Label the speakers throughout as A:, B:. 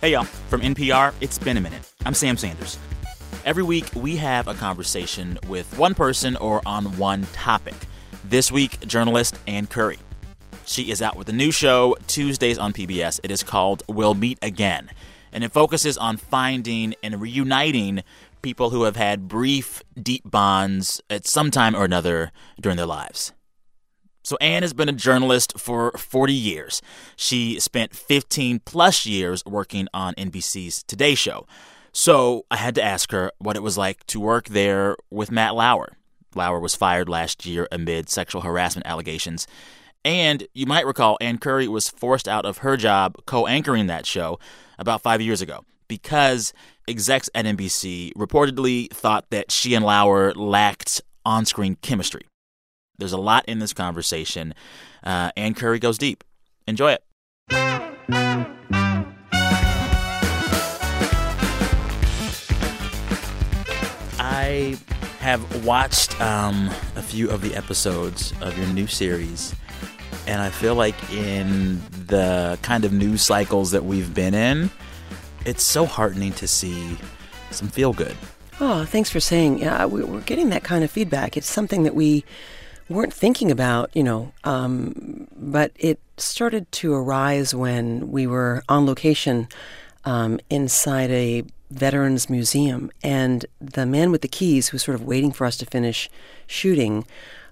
A: Hey, y'all. From NPR, it's been a minute. I'm Sam Sanders. Every week, we have a conversation with one person or on one topic. This week, journalist Ann Curry. She is out with a new show Tuesdays on PBS. It is called We'll Meet Again, and it focuses on finding and reuniting people who have had brief, deep bonds at some time or another during their lives. So, Ann has been a journalist for 40 years. She spent 15 plus years working on NBC's Today Show. So, I had to ask her what it was like to work there with Matt Lauer. Lauer was fired last year amid sexual harassment allegations. And you might recall Ann Curry was forced out of her job co anchoring that show about five years ago because execs at NBC reportedly thought that she and Lauer lacked on screen chemistry. There's a lot in this conversation. Uh, Ann Curry goes deep. Enjoy it. I have watched um, a few of the episodes of your new series, and I feel like in the kind of news cycles that we've been in, it's so heartening to see some feel good.
B: Oh, thanks for saying. Yeah, we're getting that kind of feedback. It's something that we weren't thinking about, you know, um, but it started to arise when we were on location um, inside a veterans museum, and the man with the keys, who was sort of waiting for us to finish shooting,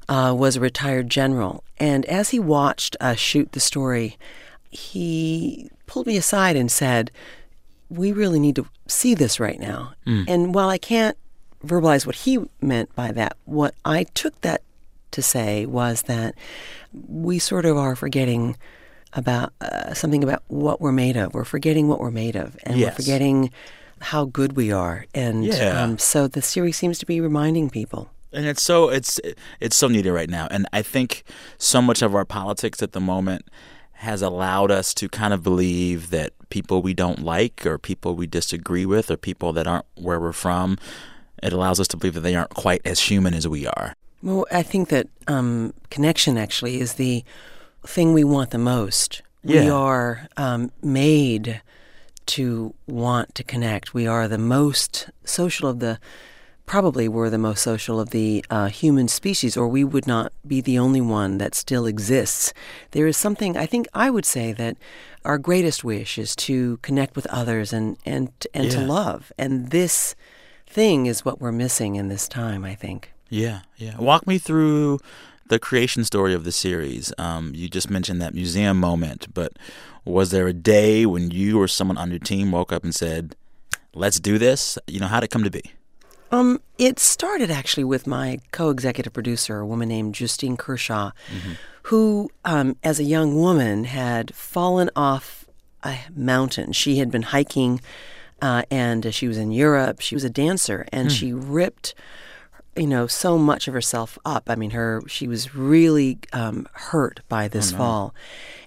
B: uh, was a retired general. And as he watched us shoot the story, he pulled me aside and said, "We really need to see this right now."
A: Mm.
B: And while I can't verbalize what he meant by that, what I took that to say was that we sort of are forgetting about uh, something about what we're made of. We're forgetting what we're made of, and
A: Yes.
B: we're forgetting how good we are. And
A: Yeah.
B: um, so the series seems to be reminding people.
A: and it's so it's it's so needed right now and i think so much of our politics at the moment has allowed us to kind of believe that people we don't like or people we disagree with or people that aren't where we're from it allows us to believe that they aren't quite as human as we are
B: Well, I think that um, connection actually is the thing we want the most. We are um, made to want to connect. We are the most social of the, probably we're the most social of the uh, human species, or we would not be the only one that still exists. There is something, I think I would say that our greatest wish is to connect with others and, and, and to love. And this thing is what we're missing in this time, I think.
A: Yeah yeah. Walk me through the creation story of the series. Um, you just mentioned that museum moment but was there a day when you or someone on your team woke up and said let's do this you know how did it come to be?
B: Um, it started actually with my co-executive producer, a woman named Justine Kershaw, who, um, as a young woman, had fallen off a mountain. She had been hiking, uh, and uh, she was in Europe. She was a dancer, and she ripped, you know, so much of herself up. I mean, her she was really um, hurt by this fall,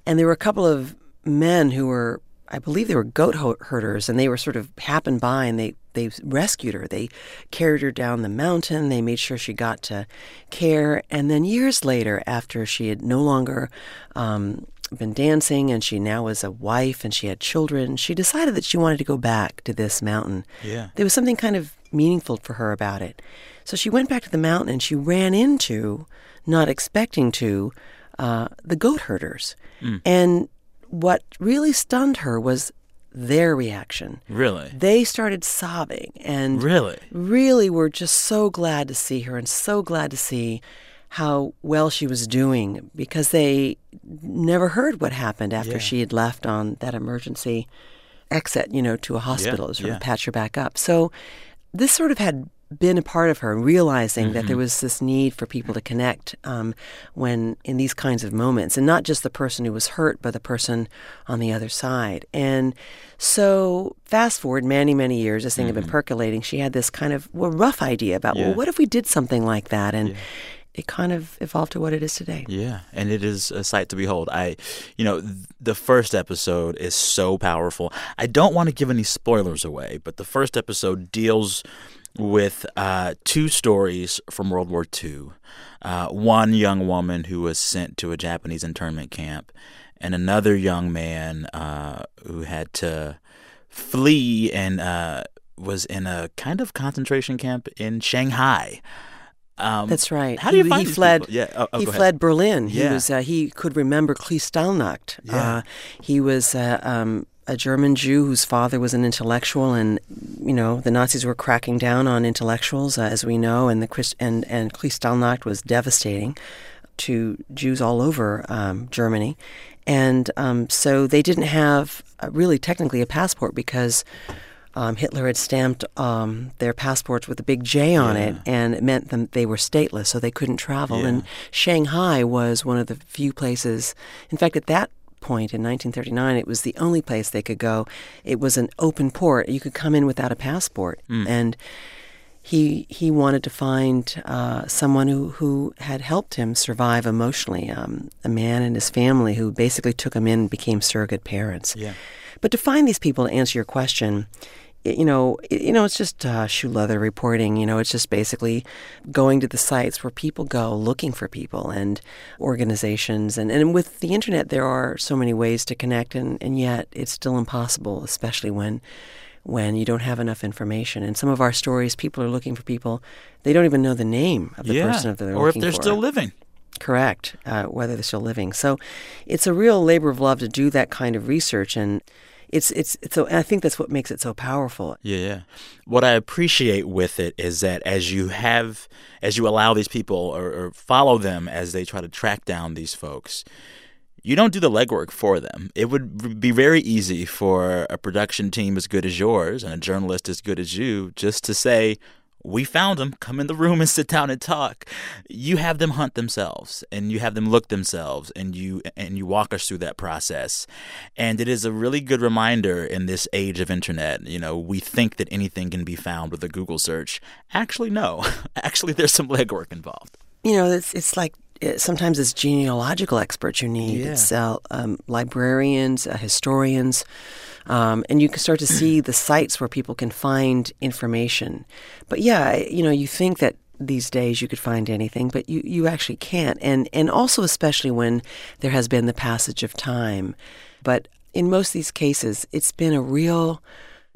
B: and there were a couple of men who were I believe they were goat ho- herders, and they were sort of happened by, and they they rescued her. They carried her down the mountain. They made sure she got to care, and then years later, after she had no longer um, been dancing, and she now was a wife, and she had children, she decided that she wanted to go back to this mountain.
A: Yeah.
B: There was something kind of meaningful for her about it. So she went back to the mountain and she ran into, not expecting to, uh, the goat herders. And what really stunned her was their reaction.
A: Really?
B: They started sobbing and
A: Really?
B: really were just so glad to see her and so glad to see how well she was doing because they never heard what happened after
A: Yeah.
B: she had left on that emergency exit, you know, to a hospital to sort
A: yeah.
B: of patch her back up. So this sort of had been a part of her, realizing that
A: Mm-hmm.
B: there was this need for people to connect um, when in these kinds of moments, and not just the person who was hurt, but the person on the other side. And so, fast forward many, many years, this thing had been percolating. She had this kind of well, rough idea about,
A: Mm-hmm. Yeah.
B: well, what if we did something like that? And it kind of evolved to what it is today.
A: Yeah, and it is a sight to behold. I, you know, th- the first episode is so powerful. I don't want to give any spoilers away, but the first episode deals with uh, two stories from World War II. Uh, one young woman who was sent to a Japanese internment camp, and another young man uh, who had to flee and uh, was in a kind of concentration camp in Shanghai. Um,
B: That's right.
A: How do you
B: he,
A: find
B: he fled?
A: people? Yeah. Oh, oh,
B: he fled Berlin. He
A: Yeah.
B: was. Uh, he could remember Kristallnacht.
A: Yeah.
B: Uh, he was uh, um, a German Jew whose father was an intellectual, and you know the Nazis were cracking down on intellectuals, uh, as we know, and the Christ- and and Kristallnacht was devastating to Jews all over um, Germany, and um, so they didn't have uh, really technically a passport because. Um, Hitler had stamped um, their passports with a big J on it, and it meant that they were stateless, so they couldn't travel.
A: Yeah.
B: And Shanghai was one of the few places. In fact, at that point in 1939, it was the only place they could go. It was an open port; you could come in without a passport, and he he wanted to find uh, someone who, who had helped him survive emotionally. Um, a man and his family who basically took him in and became surrogate parents.
A: Yeah.
B: But to find these people to answer your question, you know, you know, it's just uh, shoe leather reporting. You know, it's just basically going to the sites where people go looking for people and organizations. And, and with the internet, there are so many ways to connect, and, and yet it's still impossible, especially when when you don't have enough information. And some of our stories, people are looking for people, they don't even know the name of the
A: yeah.
B: person that they're
A: or if they're
B: for.
A: still living.
B: Correct, uh, whether they're still living. So it's a real labor of love to do that kind of research, and it's it's, so. And I think that's what makes it so powerful.
A: Yeah, yeah. What I appreciate with it is that as you have, as you allow these people or, or follow them as they try to track down these folks, you don't do the legwork for them. It would be very easy for a production team as good as yours and a journalist as good as you just to say, we found them. Come in the room and sit down and talk. You have them hunt themselves, and you have them look themselves, and you and you walk us through that process. And it is a really good reminder in this age of internet. You know, we think that anything can be found with a Google search. Actually, no. Actually, there's some legwork involved.
B: You know, it's it's like uh, sometimes it's genealogical experts you need.
A: Yeah.
B: It's uh, um, librarians, uh, historians, um, and you can start to see the sites where people can find information. But yeah, you know, you think that these days you could find anything, but you, you actually can't. And and also especially when there has been the passage of time. But in most of these cases, it's been a real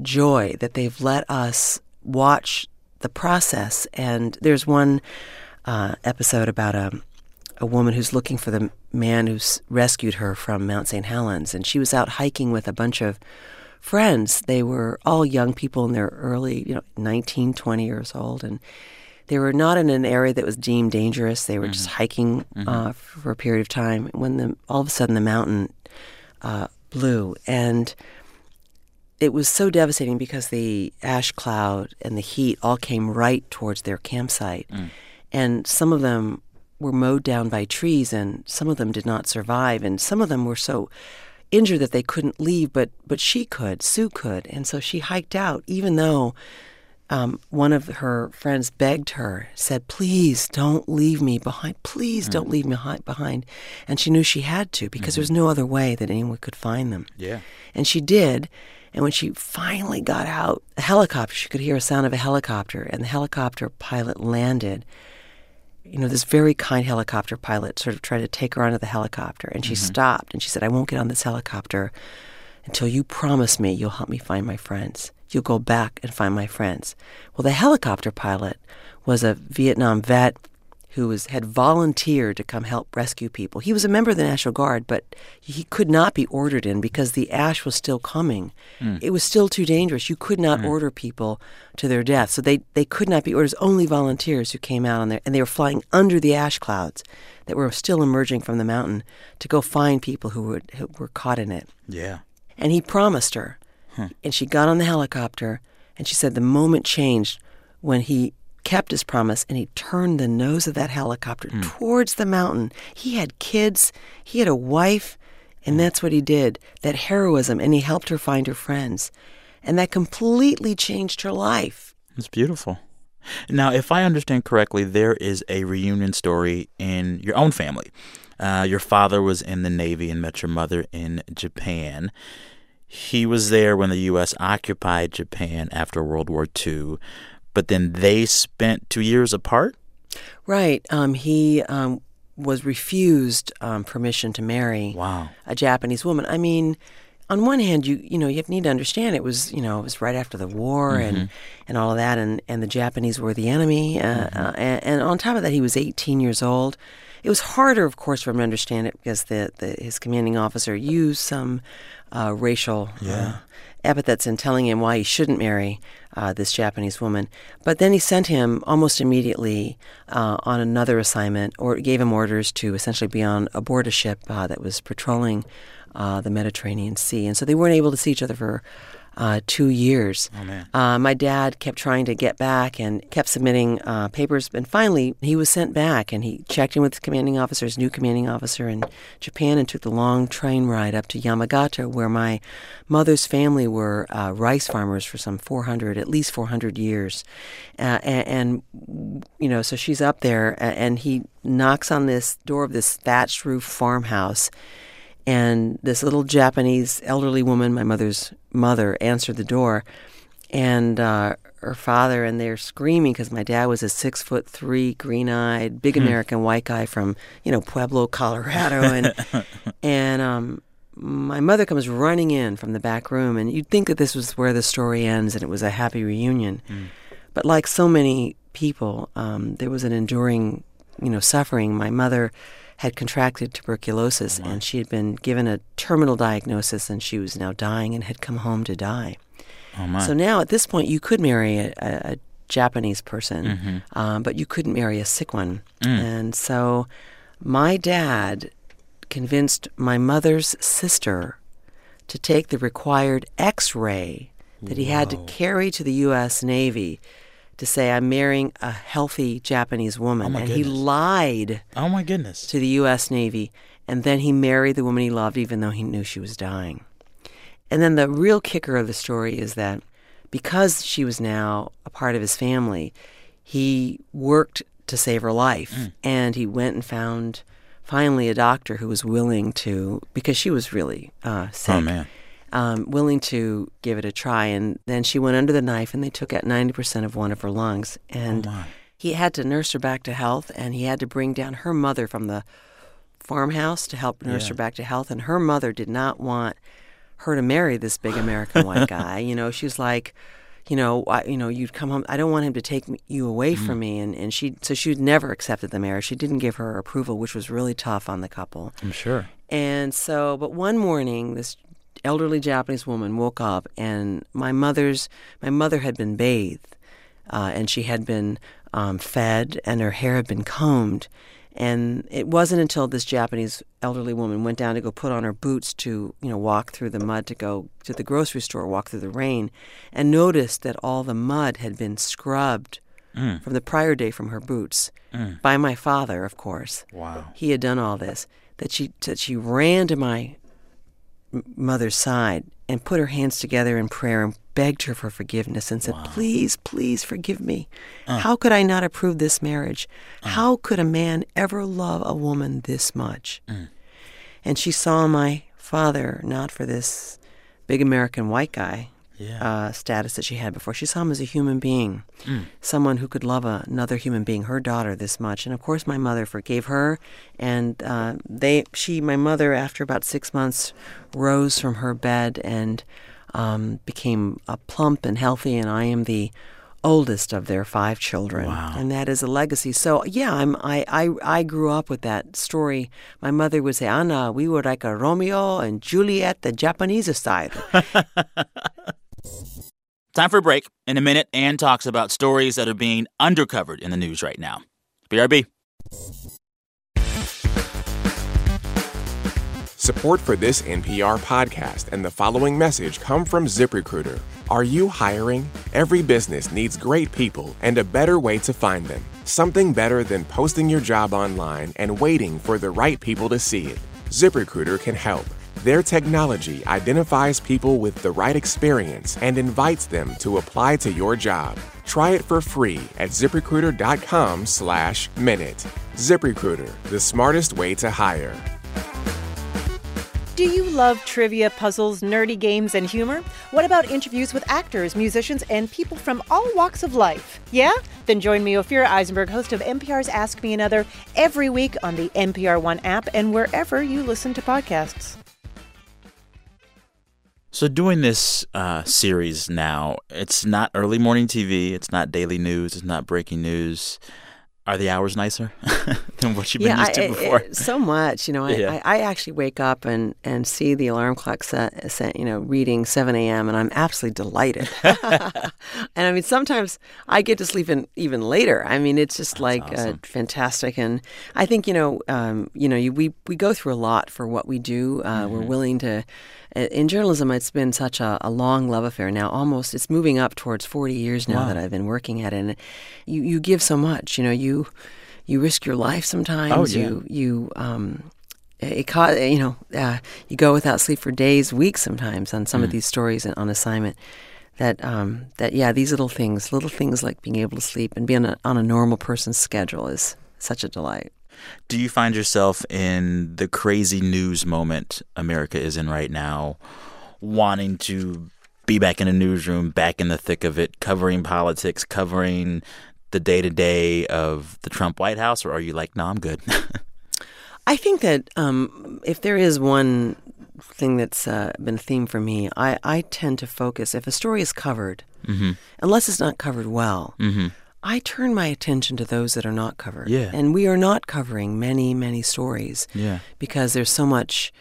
B: joy that they've let us watch the process. And there's one uh, episode about a a woman who's looking for the man who's rescued her from Mount St. Helens, and she was out hiking with a bunch of friends. They were all young people in their early, you know, 19, 20 years old, and they were not in an area that was deemed dangerous. They were just hiking uh, for a period of time. When the all of a sudden the mountain uh, blew, and it was so devastating because the ash cloud and the heat all came right towards their campsite, and some of them were mowed down by trees, and some of them did not survive, and some of them were so injured that they couldn't leave, but but she could, Sue could, and so she hiked out, even though um, one of her friends begged her, said, "Please don't leave me behind. Please don't leave me hi- behind." And she knew she had to because there was no other way that anyone could find them.
A: Yeah.
B: And she did. And when she finally got out, a helicopter, she could hear a sound of a helicopter, and the helicopter pilot landed. You know, this very kind helicopter pilot sort of tried to take her onto the helicopter, and she mm-hmm. stopped and she said, I won't get on this helicopter until you promise me you'll help me find my friends. You'll go back and find my friends. Well, the helicopter pilot was a Vietnam vet who was had volunteered to come help rescue people. He was a member of the National Guard, but he could not be ordered in because the ash was still coming. Hmm. It was still too dangerous. You could not hmm. order people to their death. So they, they could not be orders. Only volunteers who came out on there, and they were flying under the ash clouds that were still emerging from the mountain to go find people who were, who were caught in it.
A: Yeah.
B: And he promised her. And she got on the helicopter, and she said the moment changed when he kept his promise and he turned the nose of that helicopter towards the mountain. He had kids, he had a wife, and that's what he did. That heroism, and he helped her find her friends. And that completely changed her life.
A: It's beautiful. Now, if I understand correctly, there is a reunion story in your own family. Uh, your father was in the Navy and met your mother in Japan. He was there when the U.S. occupied Japan after World War II, but then they spent two years apart?
B: Right. Um, he um, was refused um, permission to marry
A: Wow.
B: a Japanese woman. I mean, on one hand, you you know you need to understand it was you know it was right after the war
A: Mm-hmm.
B: and and all of that, and and the Japanese were the enemy, uh,
A: Mm-hmm.
B: uh, and, and on top of that, he was 18 years old. It was harder, of course, for him to understand it because the, the his commanding officer used some uh, racial uh, epithets in telling him why he shouldn't marry uh, this Japanese woman. But then he sent him almost immediately uh, on another assignment, or gave him orders to essentially be on aboard a ship uh, that was patrolling uh, the Mediterranean Sea. And so they weren't able to see each other for uh, two years.
A: Oh.
B: Uh, my dad kept trying to get back and kept submitting uh, papers, and finally he was sent back. And he checked in with the commanding officer, his new commanding officer in Japan, and took the long train ride up to Yamagata, where my mother's family were uh, rice farmers for some 400, at least 400 years. Uh, and, and you know, so she's up there, and he knocks on this door of this thatched roof farmhouse. And this little Japanese elderly woman, my mother's mother, answered the door, and uh, her father, and they're screaming because my dad was a six foot three, green eyed, big American white guy from you know Pueblo, Colorado, and and um, my mother comes running in from the back room, and you'd think that this was where the story ends, and it was a happy reunion, but like so many people, um, there was an enduring, you know, suffering. My mother had contracted tuberculosis, uh-huh. and she had been given a terminal diagnosis, and she was now dying and had come home to die.
A: Oh, my.
B: So now at this point, you could marry a, a, a Japanese person, mm-hmm. um, but you couldn't marry a sick one. Mm. And so my dad convinced my mother's sister to take the required x ray that he had to carry to the U.S. Navy to say, I'm marrying a healthy Japanese woman.
A: Oh,
B: and he lied
A: oh, my goodness.
B: to the U.S. Navy, and then he married the woman he loved, even though he knew she was dying. And then the real kicker of the story is that because she was now a part of his family, he worked to save her life,
A: Mm.
B: and he went and found finally a doctor who was willing to, because she was really uh, sick
A: Oh, man.
B: Um, willing to give it a try. And then she went under the knife, and they took out 90% of one of her lungs. And
A: Oh,
B: he had to nurse her back to health, and he had to bring down her mother from the farmhouse to help nurse
A: Yeah.
B: her back to health. And her mother did not want her to marry this big American white guy. You know, she was like, you know, I, you know, you'd come home. I don't want him to take me, you away
A: Mm-hmm.
B: from me. And, and she, so she would never accepted the marriage. She didn't give her approval, which was really tough on the couple.
A: I'm sure.
B: And so, but one morning, this elderly Japanese woman woke up, and my mother's my mother had been bathed, uh, and she had been um, fed, and her hair had been combed. And it wasn't until this Japanese elderly woman went down to go put on her boots to, you know, walk through the mud to go to the grocery store, walk through the rain, and noticed that all the mud had been scrubbed from the prior day from her boots by my father, of course
A: Wow.
B: he had done all this that she that she ran to my mother's side and put her hands together in prayer and begged her for forgiveness and said please please forgive me. Uh. How could i not approve this marriage? Uh. How could a man ever love a woman this much? Mm. And she saw my father not for this big american white guy
A: Yeah.
B: uh, status that she had before. She saw him as a human being, someone who could love another human being, her daughter, this much. And of course, my mother forgave her, and uh, they, she, my mother, after about six months, rose from her bed and um, became uh, plump and healthy. And I am the oldest of their five children,
A: Wow.
B: and that is a legacy. So yeah, I'm, I, I, I grew up with that story. My mother would say, "Anna, we were like a Romeo and Juliet, the Japanese style."
A: Time for a break. In a minute, Ann talks about stories that are being undercovered in the news right now. BRB.
C: Support for this NPR podcast and the following message come from ZipRecruiter. Are you hiring? Every business needs great people and a better way to find them. Something better than posting your job online and waiting for the right people to see it. ZipRecruiter can help. Their technology identifies people with the right experience and invites them to apply to your job. Try it for free at ziprecruiter.com slash minute. ZipRecruiter, the smartest way to hire.
D: Do you love trivia, puzzles, nerdy games, and humor? What about interviews with actors, musicians, and people from all walks of life? Yeah? Then join me, Ophira Eisenberg, host of NPR's Ask Me Another, every week on the NPR One app and wherever you listen to podcasts.
A: So, doing this uh, series now, it's not early morning TV, it's not daily news, it's not breaking news. Are the hours nicer than what you've been
B: yeah,
A: used to
B: I-
A: before?
B: I- so much. You know, I,
A: Yeah.
B: I, I actually wake up and, and see the alarm clock set, set, you know, reading 7 a.m. and I'm absolutely delighted. and I mean, sometimes I get to sleep in even later. I mean, it's just like uh, fantastic. And I think, you know, um, you know, you, we, we go through a lot for what we do. Uh, We're willing to, in journalism, it's been such a, a long love affair now. Almost, it's moving up towards 40 years now that I've been working at it. And you, you give so much, you know, you, you risk your life sometimes.
A: Oh, yeah.
B: You you um, it ca- you know uh, you go without sleep for days, weeks sometimes on some of these stories on assignment. That um, that yeah, these little things, little things like being able to sleep and being on a, on a normal person's schedule is such a delight.
A: Do you find yourself in the crazy news moment America is in right now, wanting to be back in the newsroom, back in the thick of it, covering politics, covering the day to day of the Trump White House, or are you like, no, I'm good?
B: I think that um, if there is one thing that's uh, been a theme for me, I, I tend to focus if a story is covered,
A: Mm-hmm.
B: unless it's not covered well. I turn my attention to those that are not covered.
A: Yeah.
B: And we are not covering many, many stories
A: Yeah.
B: because there's so much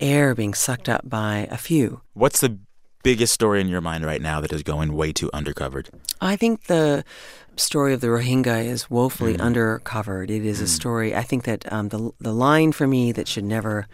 B: air being sucked up by a few.
A: What's the biggest story in your mind right now that is going way too undercovered?
B: I think the story of the Rohingya is woefully undercovered. It is a story. I think that um, the the line for me that should never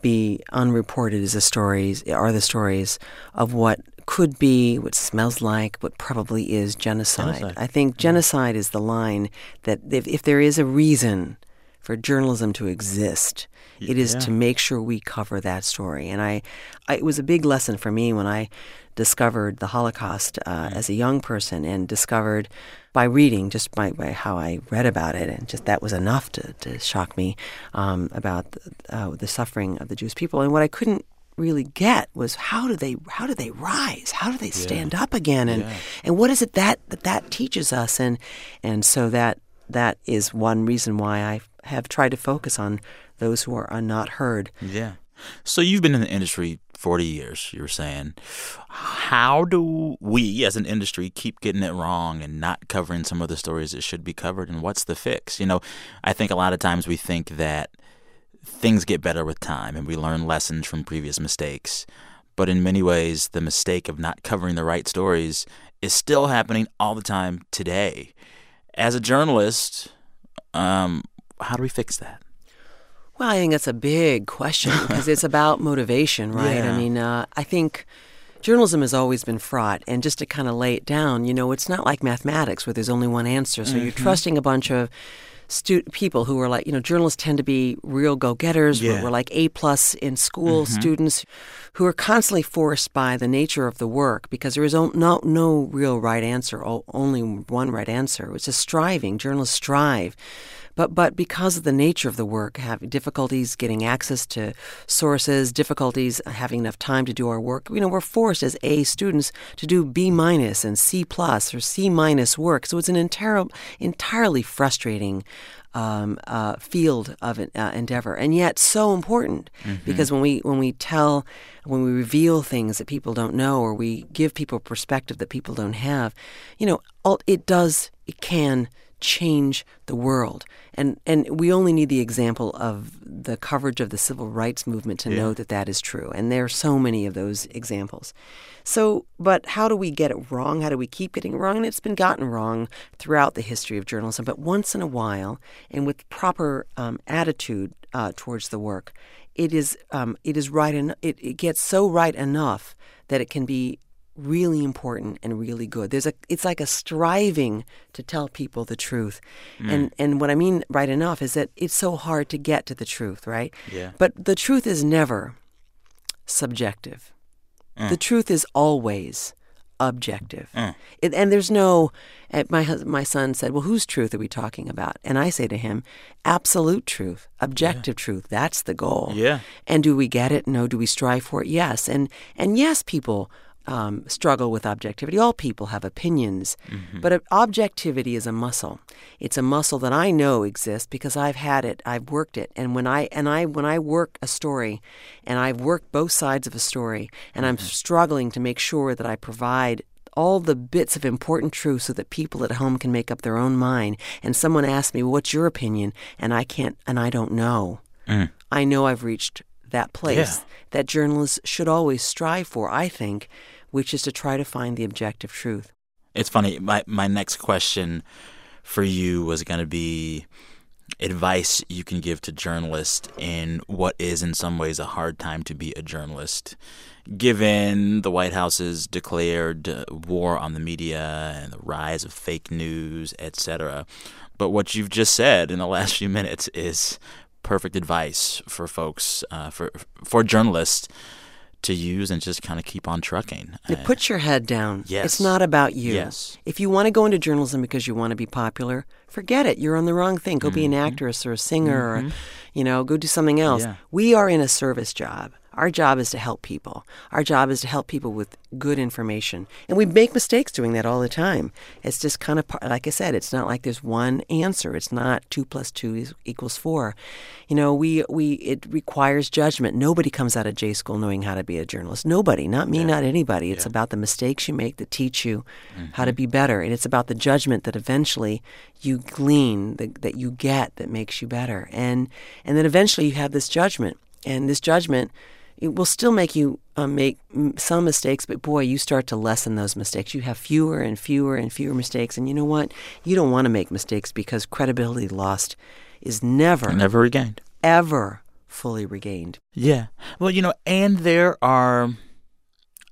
B: be unreported is the stories are the stories of what could be, what smells like, what probably is genocide.
A: Genocide.
B: I think genocide is the line that if, if there is a reason for journalism to exist, it is
A: yeah.
B: to make sure we cover that story. And I, I, it was a big lesson for me when I discovered the Holocaust uh, as a young person and discovered by reading, just by, by how I read about it, and just that was enough to, to shock me um, about the, uh, the suffering of the Jewish people. And what I couldn't really get was how do they how do they rise how do they stand up again and and what is it that that, that teaches us and and so that that is one reason why I have tried to focus on those who are, are not heard
A: Yeah. So you've been in the industry 40 years, you were saying. How do we as an industry keep getting it wrong and not covering some of the stories that should be covered? And what's the fix? You know, I think a lot of times we think that things get better with time and we learn lessons from previous mistakes. But in many ways, the mistake of not covering the right stories is still happening all the time today. As a journalist, um, how do we fix that?
B: Well, I think that's a big question because it's about motivation, right?
A: Yeah.
B: I mean, uh, I think journalism has always been fraught. And just to kind of lay it down, you know, it's not like mathematics where there's only one answer. So you're
A: Mm-hmm.
B: trusting a bunch of stu- people who are like, you know, journalists tend to be real go-getters. We're,
A: Yeah. Mm-hmm.
B: we're like A plus in school students who are constantly forced by the nature of the work because there is o- no no real right answer, only one right answer. It's a striving. Journalists strive. But but because of the nature of the work, having difficulties getting access to sources, difficulties having enough time to do our work, you know, we're forced as A students to do B minus and C plus or C minus work. So it's an entire, entirely frustrating um, uh, field of uh, endeavor, and yet so important because when we when we tell, when we reveal things that people don't know, or we give people perspective that people don't have, you know, all, it does, it can change the world. And and we only need the example of the coverage of the civil rights movement to know that that is true. And there are so many of those examples. So, but how do we get it wrong? How do we keep getting it wrong? And it's been gotten wrong throughout the history of journalism. But once in a while, and with proper um, attitude uh, towards the work, it is um, it is right. En- it, it gets so right enough that it can be really important and really good. There's a it's like a striving to tell people the truth. Mm. And and what I mean right enough is that it's so hard to get to the truth, right?
A: Yeah.
B: But the truth is never subjective. Mm. The truth is always objective. Mm. It, and there's no uh, my my son said, "Well, whose truth are we talking about?" And I say to him, "Absolute truth, objective truth. That's the goal."
A: Yeah.
B: And do we get it? No. Do we strive for it? Yes. And and yes, people um, struggle with objectivity. All people have opinions, but uh, objectivity is a muscle. It's a muscle that I know exists because I've had it, I've worked it, and when I and I when I work a story, and I've worked both sides of a story, and I'm struggling to make sure that I provide all the bits of important truth so that people at home can make up their own mind. And someone asks me, well, "What's your opinion?" and I can't, and I don't know. I know I've reached that place
A: Yeah.
B: that journalists should always strive for. I think, which is to try to find the objective truth.
A: It's funny. My my next question for you was going to be advice you can give to journalists in what is in some ways a hard time to be a journalist given the White House's declared war on the media and the rise of fake news, etc. But what you've just said in the last few minutes is perfect advice for folks uh, for for journalists to use and just kind of keep on trucking.
B: You
A: Uh,
B: put your head down.
A: Yes.
B: It's not about you.
A: Yes.
B: If you want to go into journalism because you want to be popular, forget it. You're on the wrong thing. Go be an
A: Mm-hmm.
B: actress or a singer or, you know, go do something else.
A: Yeah.
B: We are in a service job. Our job is to help people. Our job is to help people with good information. And we make mistakes doing that all the time. It's just kind of, like I said, it's not like there's one answer. It's not two plus two is- equals four. You know, we, we, it requires judgment. Nobody comes out of J school knowing how to be a journalist. Nobody, not me, not anybody. It's about the mistakes you make that teach you how to mm-hmm. be better. And it's about the judgment that eventually you glean, that, that you get that makes you better. And, and then eventually you have this judgment. And this judgment, it will still make you uh, make some mistakes, but boy, you start to lessen those mistakes. You have fewer and fewer and fewer mistakes. And you know what? You don't want to make mistakes because credibility lost is never,
A: never regained.
B: ever fully regained.
A: Yeah. Well, you know, and there are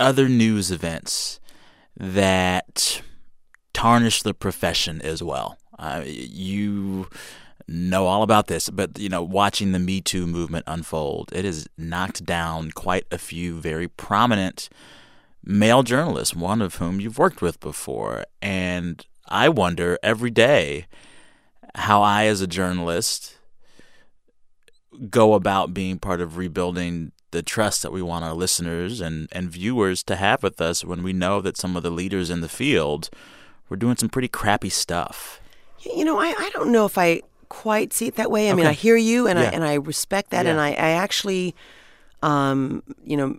A: other news events that tarnish the profession as well. Uh, you know all about this, but you know, watching the Me Too movement unfold, it has knocked down quite a few very prominent male journalists, one of whom you've worked with before, and I wonder every day how I, as a journalist, go about being part of rebuilding the trust that we want our listeners and, and viewers to have with us when we know that some of the leaders in the field were doing some pretty crappy stuff.
B: You know, I, I don't know if I quite see it that way. I mean, I hear you and
A: Yeah.
B: I and I respect that, and I, I actually, um, you know,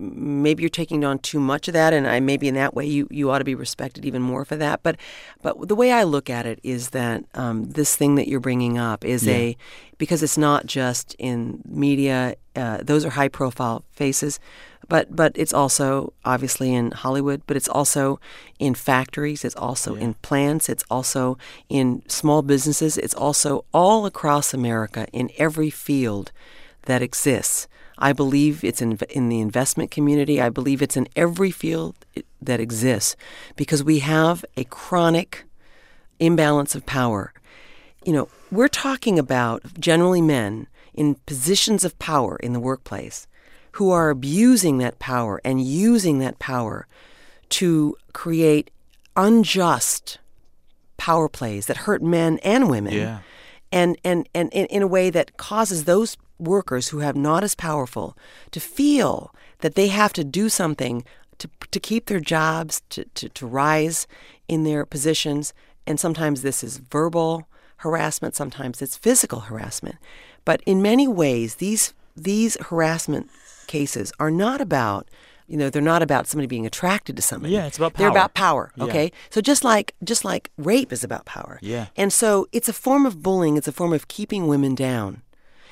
B: maybe you're taking on too much of that, and I maybe in that way you, you ought to be respected even more for that. But but the way I look at it is that um, this thing that you're bringing up is a because it's not just in media; uh, those are high profile faces. But but it's also obviously in Hollywood, but it's also in factories, it's also in plants, it's also in small businesses, it's also all across America in every field that exists. I believe it's in in the investment community. I believe it's in every field that exists because we have a chronic imbalance of power. You know, we're talking about generally men in positions of power in the workplace who are abusing that power and using that power to create unjust power plays that hurt men and women
A: Yeah.
B: and, and, and in, in a way that causes those workers who have not as powerful to feel that they have to do something to, to keep their jobs, to, to, to rise in their positions. And sometimes this is verbal harassment, sometimes it's physical harassment. But in many ways, these, these harassment cases are not about you know they're not about somebody being attracted to somebody
A: Yeah, it's about power they're
B: about power
A: Yeah.
B: okay so just like just like rape is about power
A: Yeah.
B: and so it's a form of bullying it's a form of keeping women down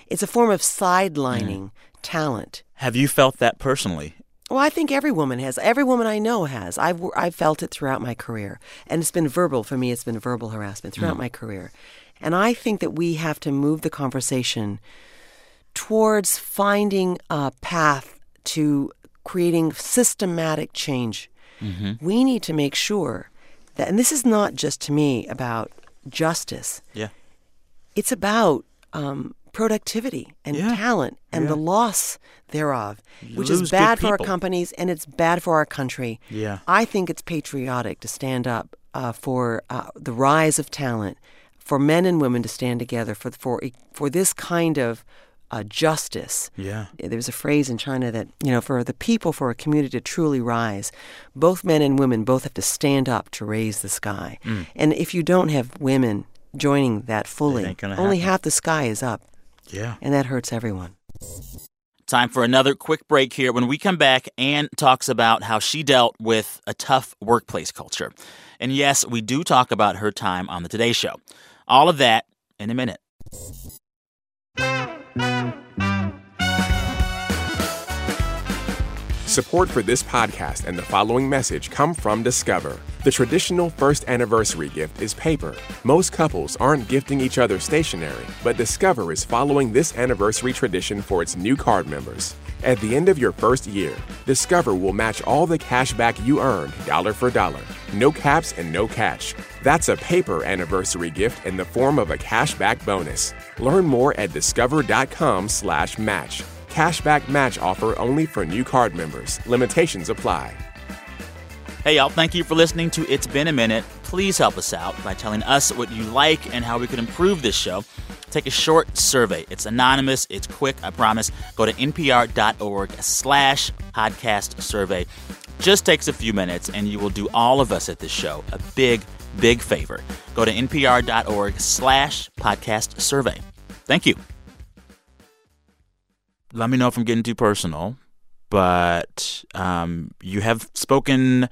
B: it's a form of sidelining mm. talent
A: Have you felt that personally?
B: well, I think every woman has. Every woman I know has. I've I've felt it throughout my career, and it's been verbal for me. It's been verbal harassment throughout mm. my career, and I think that we have to move the conversation towards finding a path to creating systematic change. Mm-hmm. We need to make sure that, and this is not just to me about justice
A: Yeah.
B: it's about um, productivity and
A: Yeah.
B: talent and the loss thereof, which is bad for our companies and it's bad for our country.
A: Yeah.
B: I think it's patriotic to stand up uh, for uh, the rise of talent, for men and women to stand together for for for this kind of uh, justice.
A: Yeah.
B: There's a phrase in China that, you know, for the people, for a community to truly rise, both men and women both have to stand up to raise the sky.
A: Mm.
B: And if you don't have women joining that fully, only half the sky is up,
A: Yeah.
B: and that hurts everyone.
A: Time for another quick break here. When we come back, Ann talks about how she dealt with a tough workplace culture. And yes, we do talk about her time on the Today Show. All of that in a minute.
C: Support for this podcast and the following message come from Discover. The traditional first anniversary gift is paper. Most couples aren't gifting each other stationery, but Discover is following this anniversary tradition for its new card members. At the end of your first year, Discover will match all the cash back you earned dollar for dollar. No caps and no catch. That's a paper anniversary gift in the form of a cashback bonus. Learn more at discover.com/match. Cashback match offer only for new card members. Limitations apply.
A: Hey, y'all, thank you for listening to It's Been a Minute. Please help us out by telling us what you like and how we could improve this show. Take a short survey. It's anonymous, it's quick, I promise. Go to npr.org slash podcast survey. Just takes a few minutes, and you will do all of us at this show a big, big favor. Go to npr.org slash podcast survey. Thank you. Let me know if I'm getting too personal, but um, you have spoken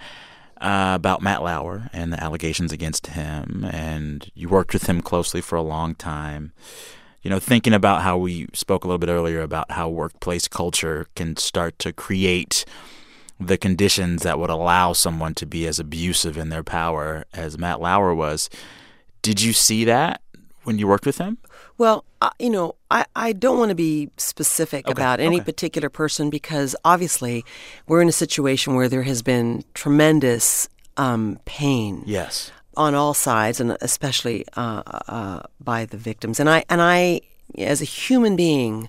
A: uh, about Matt Lauer and the allegations against him, and you worked with him closely for a long time. You know, thinking about how we spoke a little bit earlier about how workplace culture can start to create the conditions that would allow someone to be as abusive in their power as Matt Lauer was. Did you see that when you worked with him?
B: Well, uh, you know, I, I don't want to be specific
A: Okay,
B: about any
A: okay.
B: particular person because obviously we're in a situation where there has been tremendous um, pain
A: Yes.
B: on all sides, and especially uh, uh, by the victims. And I and I, as a human being,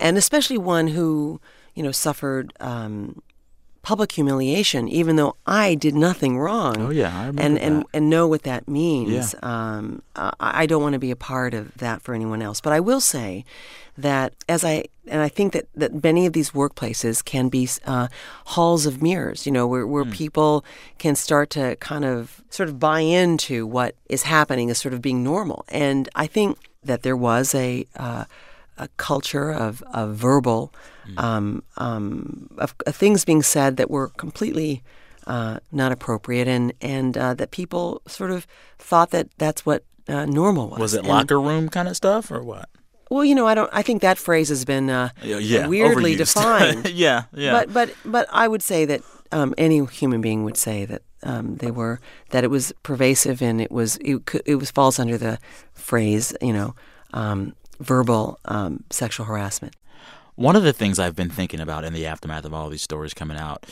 B: and especially one who you know suffered um, public humiliation, even though I did nothing wrong.
A: Oh, yeah, I remember
B: and and
A: that.
B: and know what that means.
A: Yeah.
B: Um, I, I don't want to be a part of that for anyone else. But I will say that as I and I think that, that many of these workplaces can be uh, halls of mirrors. You know, where where people can start to kind of sort of buy into what is happening as sort of being normal. And I think that there was a uh, a culture of, of verbal um, um, of, of things being said that were completely uh, not appropriate, and and uh, that people sort of thought that that's what uh, normal was.
A: Was it
B: And-
A: locker room kind of stuff or what?
B: Well, you know, I don't. I think that phrase has been uh,
A: Yeah, yeah,
B: weirdly
A: overused.
B: defined.
A: yeah, yeah.
B: But but but I would say that um, any human being would say that um, they were that it was pervasive and it was it, it was falls under the phrase you know um, verbal um, sexual harassment.
A: One of the things I've been thinking about in the aftermath of all these stories coming out,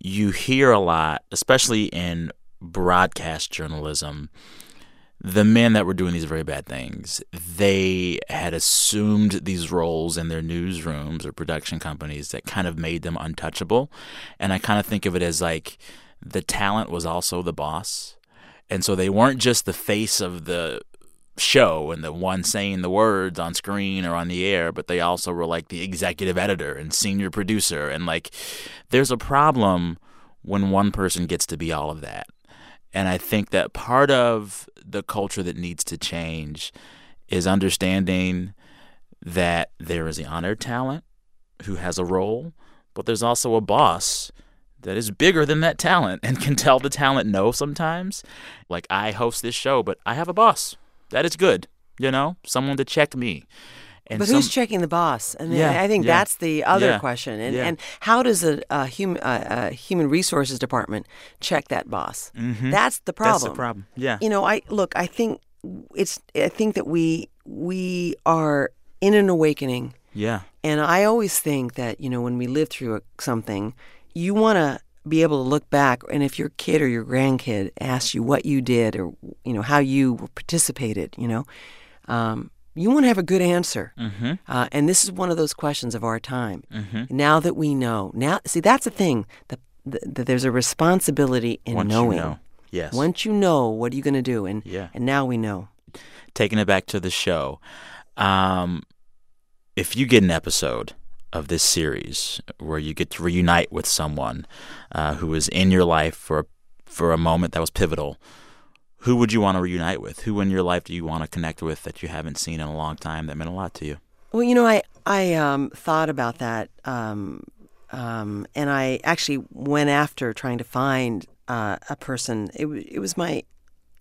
A: you hear a lot, especially in broadcast journalism, the men that were doing these very bad things, they had assumed these roles in their newsrooms or production companies that kind of made them untouchable. And I kind of think of it as like the talent was also the boss. And so they weren't just the face of the show and the one saying the words on screen or on the air, but they also were like the executive editor and senior producer. And like, there's a problem when one person gets to be all of that. And I think that part of the culture that needs to change is understanding that there is the honored talent who has a role, but there's also a boss that is bigger than that talent and can tell the talent no sometimes. Like, I host this show, but I have a boss. That is good, you know, someone to check me. And
B: But
A: some-
B: who's checking the boss? And
A: Yeah,
B: I think
A: yeah,
B: that's the other
A: yeah,
B: question. And and how does a, a, hum, a, a human resources department check that boss? Mm-hmm. That's the problem.
A: That's the problem. Yeah.
B: You know, I look. I think it's. I think that we we are in an awakening,
A: Yeah.
B: and I always think that you know when we live through something, you want to be able to look back, and if your kid or your grandkid asks you what you did or you know how you participated, you know, um, you want to have a good answer.
A: Mm-hmm.
B: Uh, and this is one of those questions of our time.
A: Mm-hmm.
B: Now that we know, now see that's the thing that, that there's a responsibility in
A: Once
B: knowing.
A: you know. Yes.
B: Once you know, what are you going to do? And
A: Yeah.
B: and now we know.
A: taking it back to the show. Um, if you get an episode of this series where you get to reunite with someone uh, who was in your life for for a moment that was pivotal, who would you want to reunite with? Who in your life do you want to connect with that you haven't seen in a long time that meant a lot to you?
B: Well, you know, I I um, thought about that, um, um, and I actually went after trying to find uh, a person. It, it was my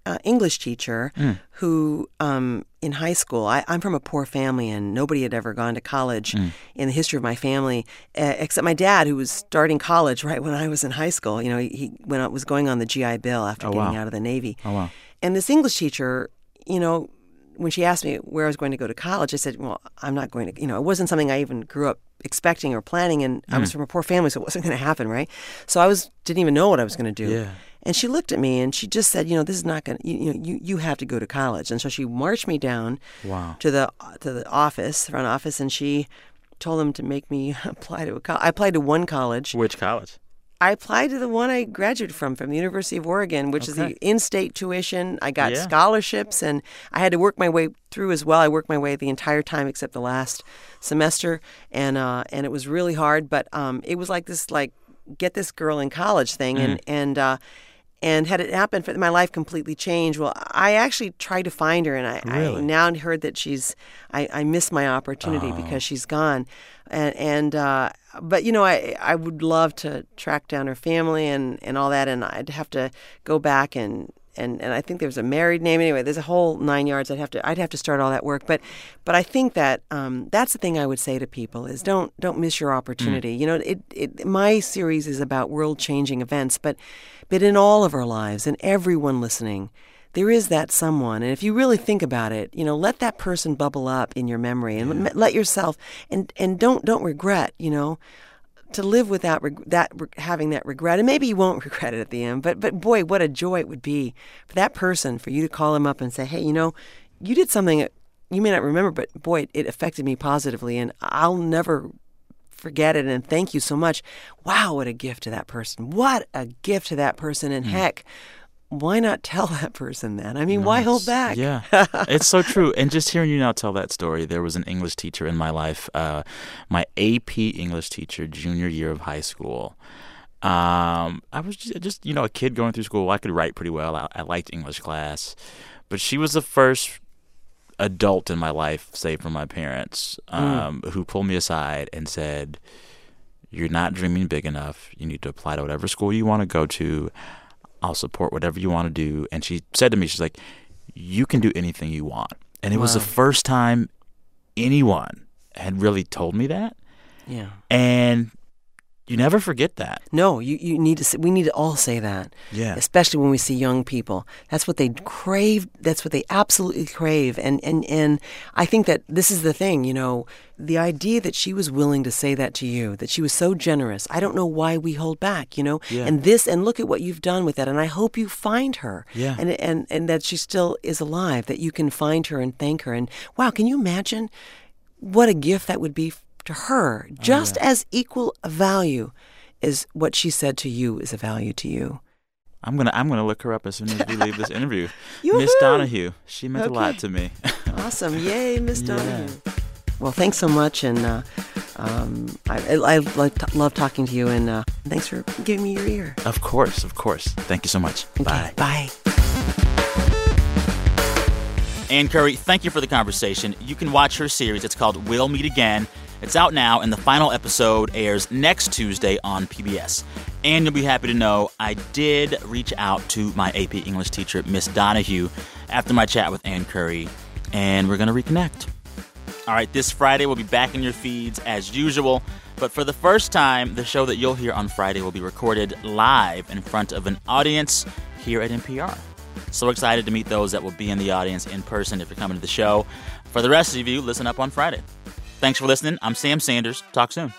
B: uh, English teacher
A: Mm.
B: who, um, in high school, I, I'm from a poor family and nobody had ever gone to college
A: Mm.
B: in the history of my family, uh, except my dad, who was starting college right when I was in high school. You know, he, he went out, was going on the GI Bill after
A: Oh,
B: getting
A: wow.
B: out of the Navy.
A: Oh wow.
B: And this English teacher, you know, when she asked me where I was going to go to college, I said, "Well, I'm not going to." You know, it wasn't something I even grew up expecting or planning, and I was
A: Mm.
B: from a poor family, so it wasn't going to happen, right? So I was didn't even know what I was going to do.
A: Yeah.
B: And she looked at me and she just said, "You know, this is not going. to You, know, you you have to go to college." And so she marched me down
A: Wow.
B: to the to the office, front office, and she told them to make me apply to a college. I applied to one college.
A: Which college?
B: I applied to the one I graduated from, from the University of Oregon, which is the in-state tuition. I got
A: Yeah.
B: scholarships, and I had to work my way through as well. I worked my way the entire time except the last semester, and uh, and it was really hard. But um, it was like this, like get this girl in college thing, and
A: Mm-hmm.
B: and. Uh, and had it happened, my life completely changed. Well, I actually tried to find her, and I,
A: Really?
B: I now heard that she's. I, I missed my opportunity
A: Oh.
B: because she's gone, and and uh, but you know I I would love to track down her family and, and all that, and I'd have to go back and. And, and I think there's a married name anyway. There's a whole nine yards. I'd have to I'd have to start all that work. But but I think that um, that's the thing I would say to people is don't don't miss your opportunity. You know, it, it my series is about world changing events, but but in all of our lives and everyone listening, there is that someone. And if you really think about it, you know, let that person bubble up in your memory and let- let yourself and and don't don't regret. You know, to live without reg- that re- having that regret, and maybe you won't regret it at the end. But but boy, what a joy it would be for that person for you to call him up and say, hey, you know, you did something you may not remember, but boy, it affected me positively, and I'll never forget it. And thank you so much. Wow, what a gift to that person! What a gift to that person! And hmm. heck. Why not tell that person that? I mean, why hold back?
A: Yeah, it's so true. And just hearing you now tell that story, there was an English teacher in my life, uh, my AP English teacher, junior year of high school. Um, I was just, just, you know, a kid going through school. I could write pretty well. I, I liked English class, but she was the first adult in my life, save from my parents, um, who pulled me aside and said, "You're not dreaming big enough. You need to apply to whatever school you want to go to. I'll support whatever you want to do." And she said to me, "She's like, you can do anything you want." And it was the first time anyone had really told me that,
B: Yeah.
A: and you never forget that.
B: No, you, you need to. Say, we need to all say that.
A: Yeah.
B: Especially when we see young people. That's what they crave. That's what they absolutely crave. And and and I think that this is the thing. You know, the idea that she was willing to say that to you, that she was so generous. I don't know why we hold back. You know.
A: Yeah.
B: And this and look at what you've done with that. And I hope you find her.
A: Yeah.
B: And and and that she still is alive. That you can find her and thank her. And wow, can you imagine? what a gift that would be to her, just as equal a value as what she said to you is a value to you.
A: I'm gonna I'm gonna look her up as soon as we leave this interview. Miss Donahue, she meant a lot to me.
B: Awesome. Yay, Miss
A: Yeah.
B: Donahue. Well, thanks so much. And uh, um, I, I, I love, t- love talking to you. And uh, thanks for giving me your ear.
A: of course, of course. Thank you so much.
B: Okay,
A: Bye.
B: Bye.
A: Ann Curry, thank you for the conversation. You can watch her series. It's called We'll Meet Again. It's out now, and the final episode airs next Tuesday on PBS. And you'll be happy to know I did reach out to my AP English teacher, Miss Donahue, after my chat with Ann Curry, and we're going to reconnect. All right, this Friday we'll be back in your feeds as usual. But for the first time, the show that you'll hear on Friday will be recorded live in front of an audience here at NPR. So excited to meet those that will be in the audience in person if you're coming to the show. For the rest of you, listen up on Friday. Thanks for listening. I'm Sam Sanders. Talk soon.